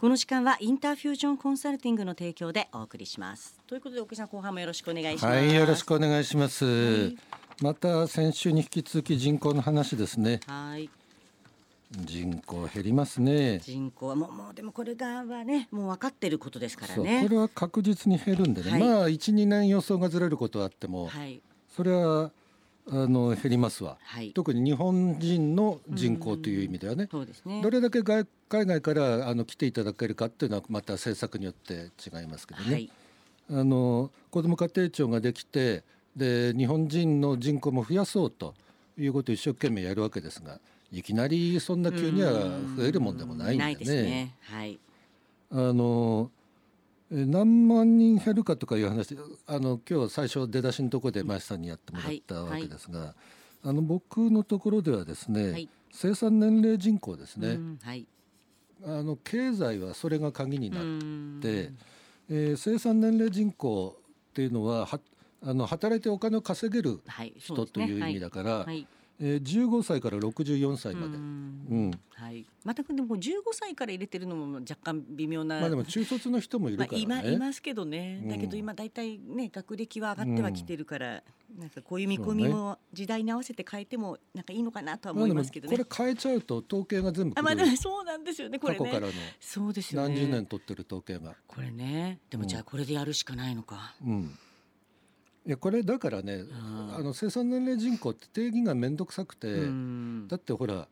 この時間はインターフュージョンコンサルティングの提供でお送りします。ということで奥さん後半もよろしくお願いします。はいよろしくお願いします、はい、また先週に引き続き人口の話ですね。はい。人口減りますね。人口はもうもうでもこれがはねもう分かってることですからね。これは確実に減るんでね、はい、まあ12年予想がずれることはあっても、はい、それはあの減りますわ、はい、特に日本人の人口という意味ではね。そうですね。どれだけ外海外からあの来ていただけるかっていうのはまた政策によって違いますけどね、はい、あの子ども家庭庁ができてで日本人の人口も増やそうということを一生懸命やるわけですがいきなりそんな急には増えるもんでもないんでね。ね。はい、あの何万人減るかとかいう話あの今日最初出だしのところで前さんにやってもらったわけですが、はい。はい、あの僕のところではですね、はい、生産年齢人口ですね、あの経済はそれが鍵になって、えー、生産年齢人口っていうのははあの働いてお金を稼げる人という意味だから、えー、15歳から64歳まで。うん、はい。またでも15歳から入れてるのも若干微妙な。まあでも中卒の人もいるからね。まあ、今いますけどね。だけど今大体ね学歴は上がってはきてるから、うん、なんかこういう見込みも時代に合わせて変えてもなんかいいのかなとは思いますけどね。まあ、これ変えちゃうと統計が全部あまあそうなんですよねこれね。過去からのそうですよね。何十年取ってる統計が。これね。でもじゃあこれでやるしかないのか。うん。いやこれだからね、あの生産年齢人口って定義が面倒くさくて、だってほら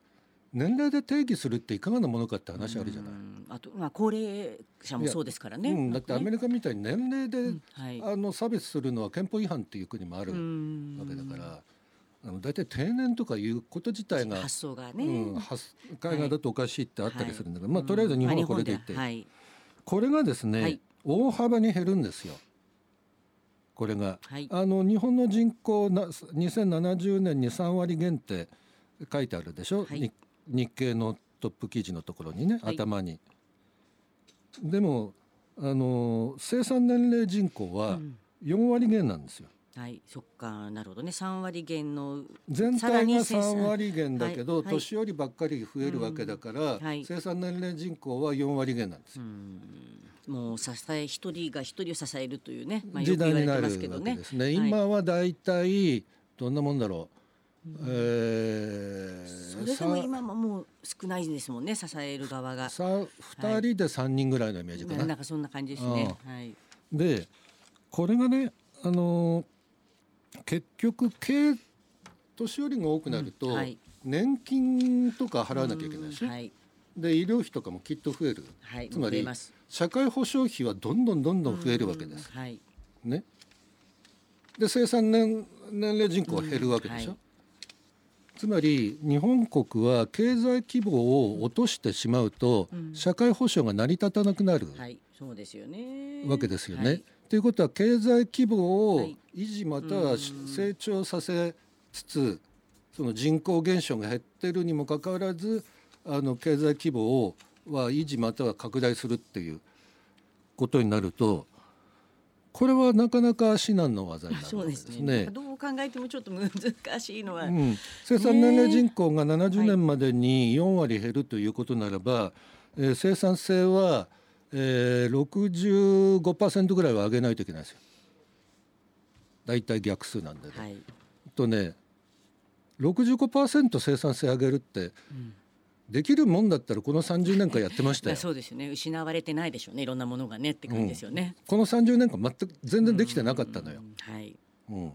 年齢で定義するっていかがなものかって話あるじゃない？あとまあ高齢者もそうですからね。うん、だってアメリカみたいに年齢で、うん。はい、あの差別するのは憲法違反っていう国もあるわけだから。あの大体定年とかいうこと自体が発想がね、うん、海外だとおかしいってあったりするんだけど、はい、まあとりあえず日本はこれでいて、はい、これがですね、はい、大幅に減るんですよ。これが、はい、あの日本の人口な2070年に3割減って書いてあるでしょ、はい、日経のトップ記事のところにね、はい、頭に。でもあの生産年齢人口は4割減なんですよ。うん、はい、そっかなるほどね。3割減の全体が3割減だけど、年寄りばっかり増えるわけだから、生産年齢人口は4割減なんですよ。もう支え一人が一人を支えるというね、まあ、時代になるわけですね。今はだいたいどんなもんだろう？うん、えー、それでも今ももう少ないですもんね支える側が。さ二人で三人ぐらいのイメージかな。はい、なんかそんな感じですね。はい。でこれがねあのー、結局軽年寄りが多くなると、うんはい、年金とか払わなきゃいけないし、はい、で医療費とかもきっと増える、はい、つまり社会保障費はどんどんどんどん増えるわけです。はい、ね、で生産年年齢人口は減るわけでしょ。はい、つまり日本国は経済規模を落としてしまうと、うん、社会保障が成り立たなくなる、はい、そうですよね。わけですよね。ということは経済規模を維持または成長させつつその人口減少が減ってるにもかかわらずあの経済規模をは維持または拡大するっていうことになるとこれはなかなか至難の技になるんですね。すねどう考えてもちょっと難しいのは、うん、生産年齢人口が70年までに4割減るということならば、はい、えー、生産性は、えー、65%ぐらいは上げないといけないですよ。大体逆数なんでね。はい、とね65%生産性上げるって、うんできるもんだったらこの30年間やってましたよ。そうですよね。失われてないでしょうね。いろんなものがね。って感じですよね。うん、この30年間全く全然できてなかったのよ。はい、うん、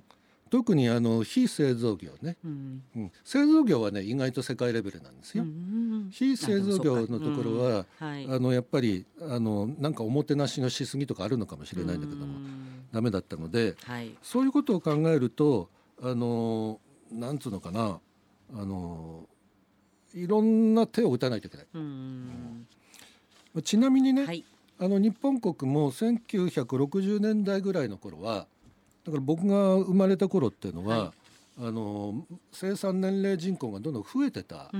特にあの非製造業ね、うん、うん、製造業はね意外と世界レベルなんですよ。非製造業のところは、はい、あのやっぱりあのなんかおもてなしのしすぎとかあるのかもしれないんだけどもダメだったので、はい、そういうことを考えるとあのなんつうのかな。あのいろんな手を打たないといけない。うんちなみにね、はい、あの日本国も1960年代ぐらいの頃はだから僕が生まれた頃っていうのは、はい、あの生産年齢人口がどんどん増えてた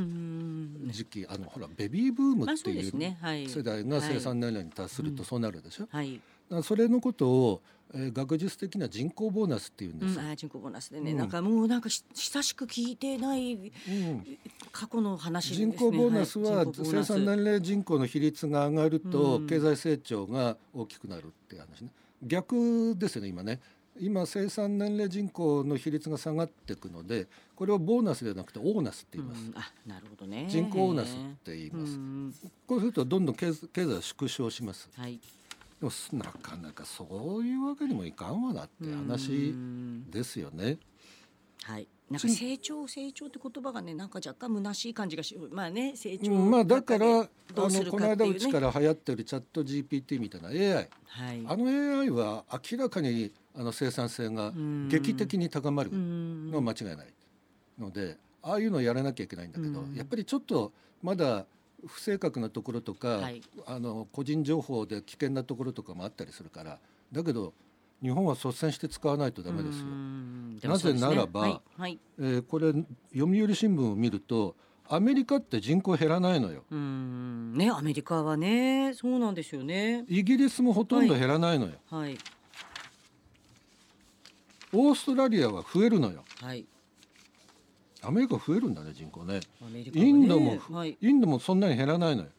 時期、あのほらベビーブームっていう世代が生産年齢に達するとそうなるでしょ。はい、それのことをえー、学術的な人口ボーナスっていうんです、うん、あ人口ボーナスでね、うん、なんかもうなんか親しく聞いてない、うん、過去の話、ね、人口ボーナスは、はい、生産年齢人口の比率が上がると、経済成長が大きくなるっていう話ね。逆ですよね今ね。今生産年齢人口の比率が下がっていくのでこれをボーナスではなくてオーナスって言います、あなるほどね。人口オーナスって言います。こうするとどんどん経済は縮小します、はいでもなかなかそういうわけにもいかんわなって話ですよね。はい。なんか成長成長って言葉がねなんか若干虚しい感じがしまあね成長まあだからあのこの間うちから流行ってるチャット GPT みたいな AI、はい、あの AI は明らかにあの生産性が劇的に高まるのは間違いないのでああいうのをやらなきゃいけないんだけどやっぱりちょっとまだ不正確なところとか、はい、あの個人情報で危険なところとかもあったりするからだけど日本は率先して使わないとダメですよ。なぜならば、はいはい、えー、これ読売新聞を見るとアメリカって人口減らないのよ。ねアメリカはねそうなんですよね。イギリスもほとんど減らないのよ。はい、オーストラリアは増えるのよ。はいアメリカ増えるんだね人口ね、ね、インドも、はい、インドもそんなに減らないのよ。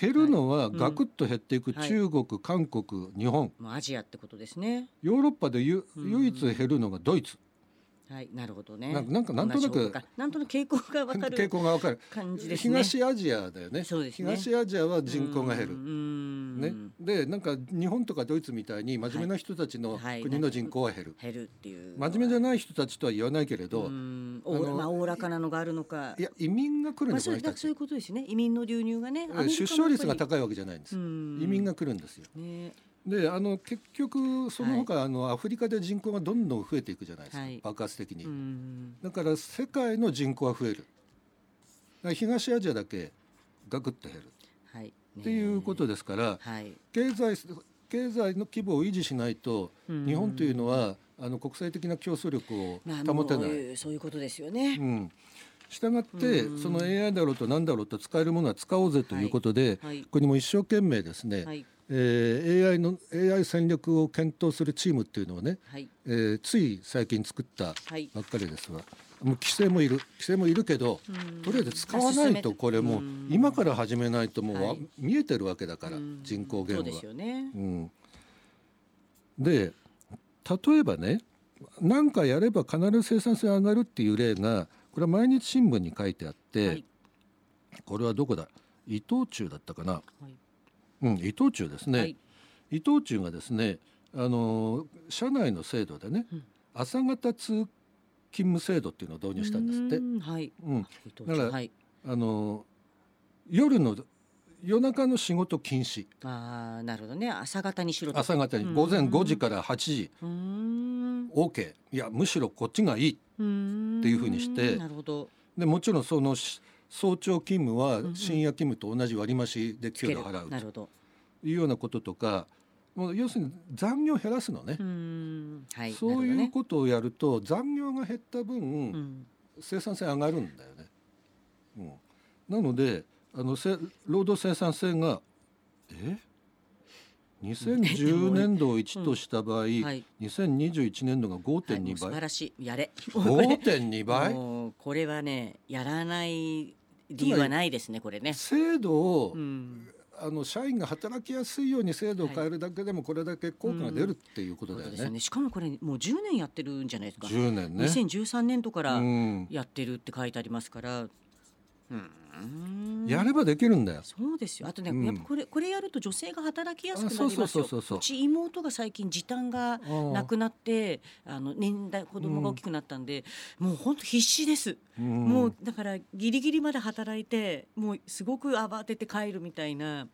減るのはガクッと減っていく中国、はい、韓国日本。アジアってことですね。ヨーロッパでゆ唯一減るのがドイツはい、なるほどね。なんかなんとなくなんとなく傾向がわかる傾向がわかる感じですね。東アジアだよね。ね。東アジアは人口が減る。ね。でなんか日本とかドイツみたいに真面目な人たちの国の人口は減る。減るっていう。真面目じゃない人たちとは言わないけれど、おまあおおらかなのがあるのか。いや移民が来るんですよ。そういうことですね。移民の流入がね。出生率が高いわけじゃないんです。移民が来るんですよ。ね。であの結局その他、はい、あのアフリカで人口がどんどん増えていくじゃないですか、はい、爆発的に。だから世界の人口は増える。東アジアだけガクッと減る、はい、っていうことですから、はい、経済経済の規模を維持しないと日本というのはあの国際的な競争力を保てない、まあ、そういうことですよね。うん。したがってその AI だろうと何だろうと使えるものは使おうぜということで、はい。はい、国も一生懸命ですね、はい、えー、AI の AI 戦略を検討するチームっていうのをね、はい、えー、つい最近作ったばっかりですが、はい、もう規制もいる規制もいるけどとりあえず使わないとこれも今から始めないともう、はい、見えてるわけだから人口減は。うん、で例えばね何かやれば必ず生産性上がるっていう例がこれは毎日新聞に書いてあって、これはどこだ？伊藤忠だったかな。はいうん、伊藤忠ですね、はい、伊藤忠がですねあの社内の制度でね、うん、朝方通勤務制度っていうのを導入したんですって。はい、うん、だから、はい、あの夜の夜中の仕事禁止。ああなるほどね。朝方にしろ朝方に午前5時から8時。OK いやむしろこっちがいいっていうふうにして。なるほど。でもちろんその早朝勤務は深夜勤務と同じ割増で給料払うと。いうようなこととかもう要するに残業を減らすのね、はい、そういうことをやると残業が減った分、生産性上がるんだよね。うん、なのであのせ労働生産性がえ？2010年度を1とした場合、う んはい、2021年度が5.2倍、はい、素晴らしい。やれ。5.2倍？これはねやらない理由はないですねこれね。制度を、うん、あの社員が働きやすいように制度を変えるだけでもこれだけ効果が出るっていうことだよね。うん、ねしかもこれもう10年やってるんじゃないですか。10年ね。2013年度からやってるって書いてありますから。うんやればできるんだよ。そうですよ。あとね、うん、やっぱこれこれやると女性が働きやすくなりますよ。うち妹が最近時短がなくなってあの年代子供が大きくなったんで、うん、もう本当必死です。うん、もうだからギリギリまで働いてもうすごく慌てて帰るみたいな。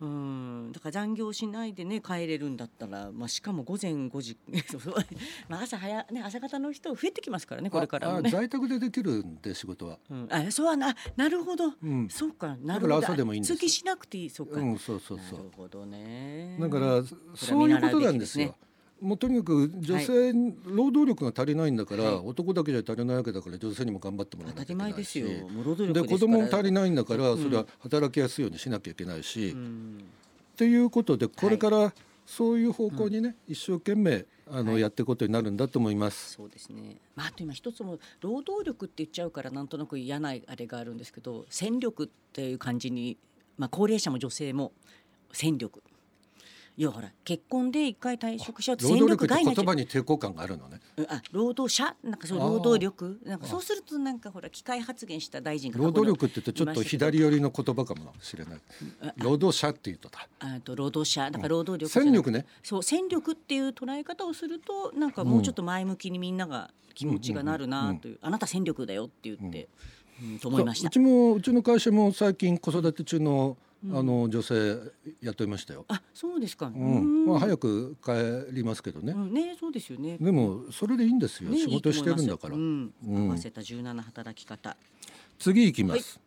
うんだから残業しないでね帰れるんだったら、まあ、しかも午前5時 まあ朝早、ね、朝方の人増えてきますからねこれからも、ね、在宅でできるんで仕事は、うん、あそうはななるほど、うん、そうか。なるほど。朝でもいいんです。通勤しなくていい。そうか、うん、そうそうそう。なるほどね。だからそういうことなんですよ。もうとにかく女性、はい、労働力が足りないんだから、はい、男だけじゃ足りないわけだから女性にも頑張ってもらわなきゃいけないし。で子供も足りないんだから、それは働きやすいようにしなきゃいけないし、うん、っていうことでこれからそういう方向にね、うん、一生懸命あの、はい、やっていくことになるんだと思います。そうですね。まあ、あと今一つも労働力って言っちゃうからなんとなく嫌なあれがあるんですけど戦力っていう感じに、まあ、高齢者も女性も戦力要はほら結婚で一回退職しちゃうと戦力外言葉に抵抗感があるのね。あ労働者？なんかそう労働力？なんかそうするとなんかほら機械発言した大臣が労働力って言うとちょっと左寄りの言葉かもしれない。労働者っていうとだ。あと労働者。だから労働力、戦力ね。そう戦力っていう捉え方をするとなんかもうちょっと前向きにみんなが気持ちがなるなという、あなた戦力だよって言って。うん、と思いました。うちもうちの会社も最近子育て中のあの女性雇いましたよ。あ、そうですか。うん、まあ早く帰りますけどね。ね、そうですよね。でもそれでいいんですよ。仕事してるんだから。合わせた柔軟な働き方。次いきます。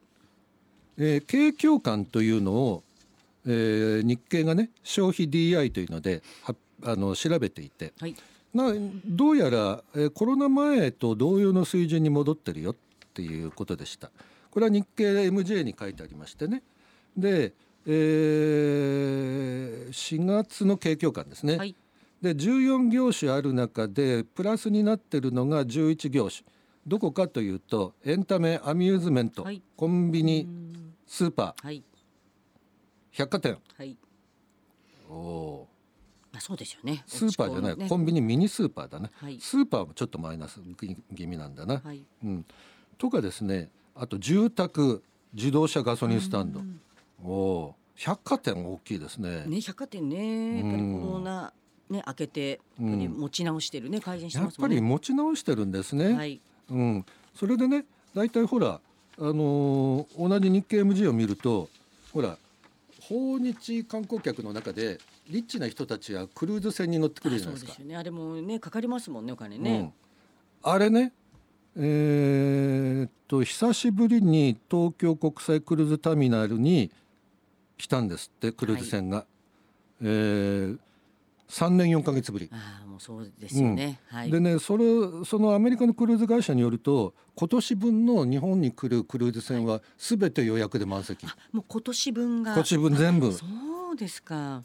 え景況感というのを、え日経がね消費 DI というのではあの調べていて、はい、などうやら、えコロナ前と同様の水準に戻ってるよっていうことでした。これは日経 MJ に書いてありましてね。で、えー、4月の景況感ですね、はい、で14業種ある中でプラスになってるのが11業種。どこかというとエンタメアミューズメント、はい、コンビニスーパー、はい、百貨店、はい、おおそうですよね。スーパーじゃない、ね、コンビニミニスーパーだね、はい、スーパーもちょっとマイナス気味なんだな、はい。うん、とかですね。あと住宅自動車ガソリンスタンド、お百貨店大きいですね。ね百貨店ねやっぱりコロナね開けて持ち直してるね、改善してますね。やっぱり持ち直してるんですね。はい。うん。それでね大体ほらあのー、同じ日経 MG を見るとほら訪日観光客の中でリッチな人たちはクルーズ船に乗ってくるじゃないですか。あね、あれもねかかりますもんねお金ね。うん、あれねえー、っと久しぶりに東京国際クルーズターミナルに来たんですってクルーズ船が、はい、えー、3年4か月ぶり。あもうそうですよね、うん。はい、でねそれそのアメリカのクルーズ会社によると今年分の日本に来るクルーズ船はすべて予約で満席、はい、もう今年分が。今年分全部。そうですか。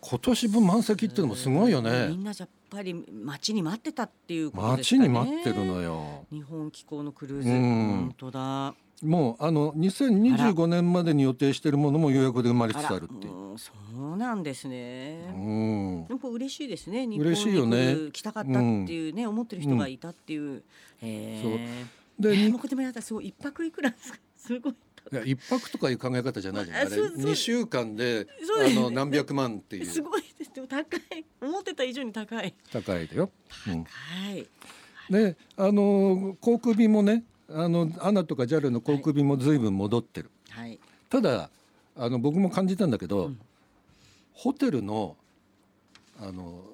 今年分満席っていうのもすごいよね。みんなやっぱり待ちに待ってたっていうことですかね。待ちに待ってるのよ。日本気候のクルーズ、うん、本当だもうあの2025年までに予定しているものも予約で生まれつつあるっていう。うそうなんですね。うん。でも嬉しいですね。嬉しいよね。来たかったっていうね、うん、思ってる人がいたっていう。うん、へそうで、僕でもやったすごい一泊いくらですか？すごい。いや一泊とかいう考え方じゃないじゃん。あれ二週間であの何百万っていう。すごいです。でも高い。思ってた以上に高い。高いだよ。高い。で、あの航空便もね、あのアナとか JAL の航空便もずいぶん戻ってる、はい、ただあの僕も感じたんだけど、うん、ホテルのあの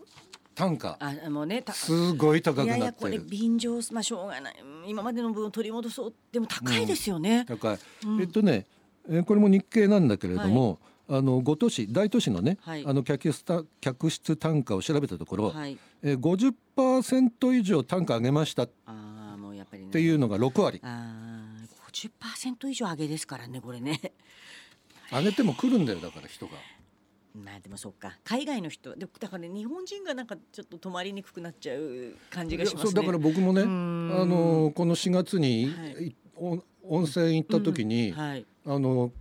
単価あもう、ね、すごい高くなってる。いやいやこれ便乗まあしょうがない。今までの分を取り戻そうでも高いですよね、うん、高い、うん、えっとねえこれも日経なんだけれども、はい、あの5都市大都市のね、はい、あの客室客室単価を調べたところ、はい、え50%以上単価上げましたあぱりねっていうのが6割。あ50%以上上げですからねこれね。上げても来るんだよだから人が。まあでもそっか。海外の人でだからね日本人がなんかちょっと泊まりにくくなっちゃう感じがしますね。だから僕もねあのこの4月に、はい、温泉行った時に、うん。はい、あの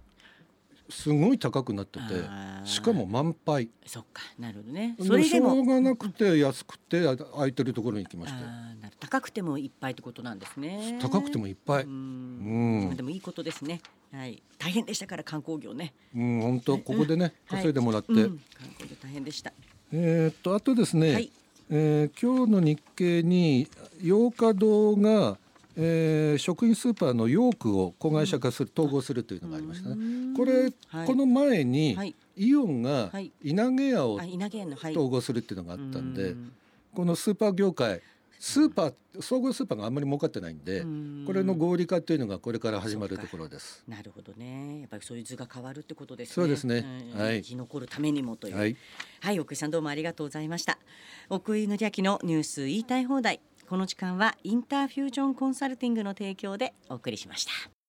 すごい高くなっててしかも満杯。そっかなるほどね。それでもしょうがなくて安くて空いてるところに行きました高くてもいっぱいってことなんですね。高くてもいっぱい。うん。でもいいことですね。はい。大変でしたから観光業ね。うん本当ここでね、稼いでもらって、観光業大変でした。えっとあとですね、はい、えー、今日の日経に8日堂がえー、食品スーパーのヨークを子会社化する、統合するというのがありましたね。これ、はい、この前に、はい、イオンが稲毛屋を統合するっていうのがあったんで、このスーパー業界スーパー総合スーパーがあんまり儲かってないんでこれの合理化というのがこれから始まるところです。なるほどね。やっぱりそういう図が変わるってことですね。そうですね、はい、生き残るためにもという。はい、はい、奥井さんどうもありがとうございました。奥井紀明のニュース言いたい放題この時間はインターフュージョンコンサルティングの提供でお送りしました。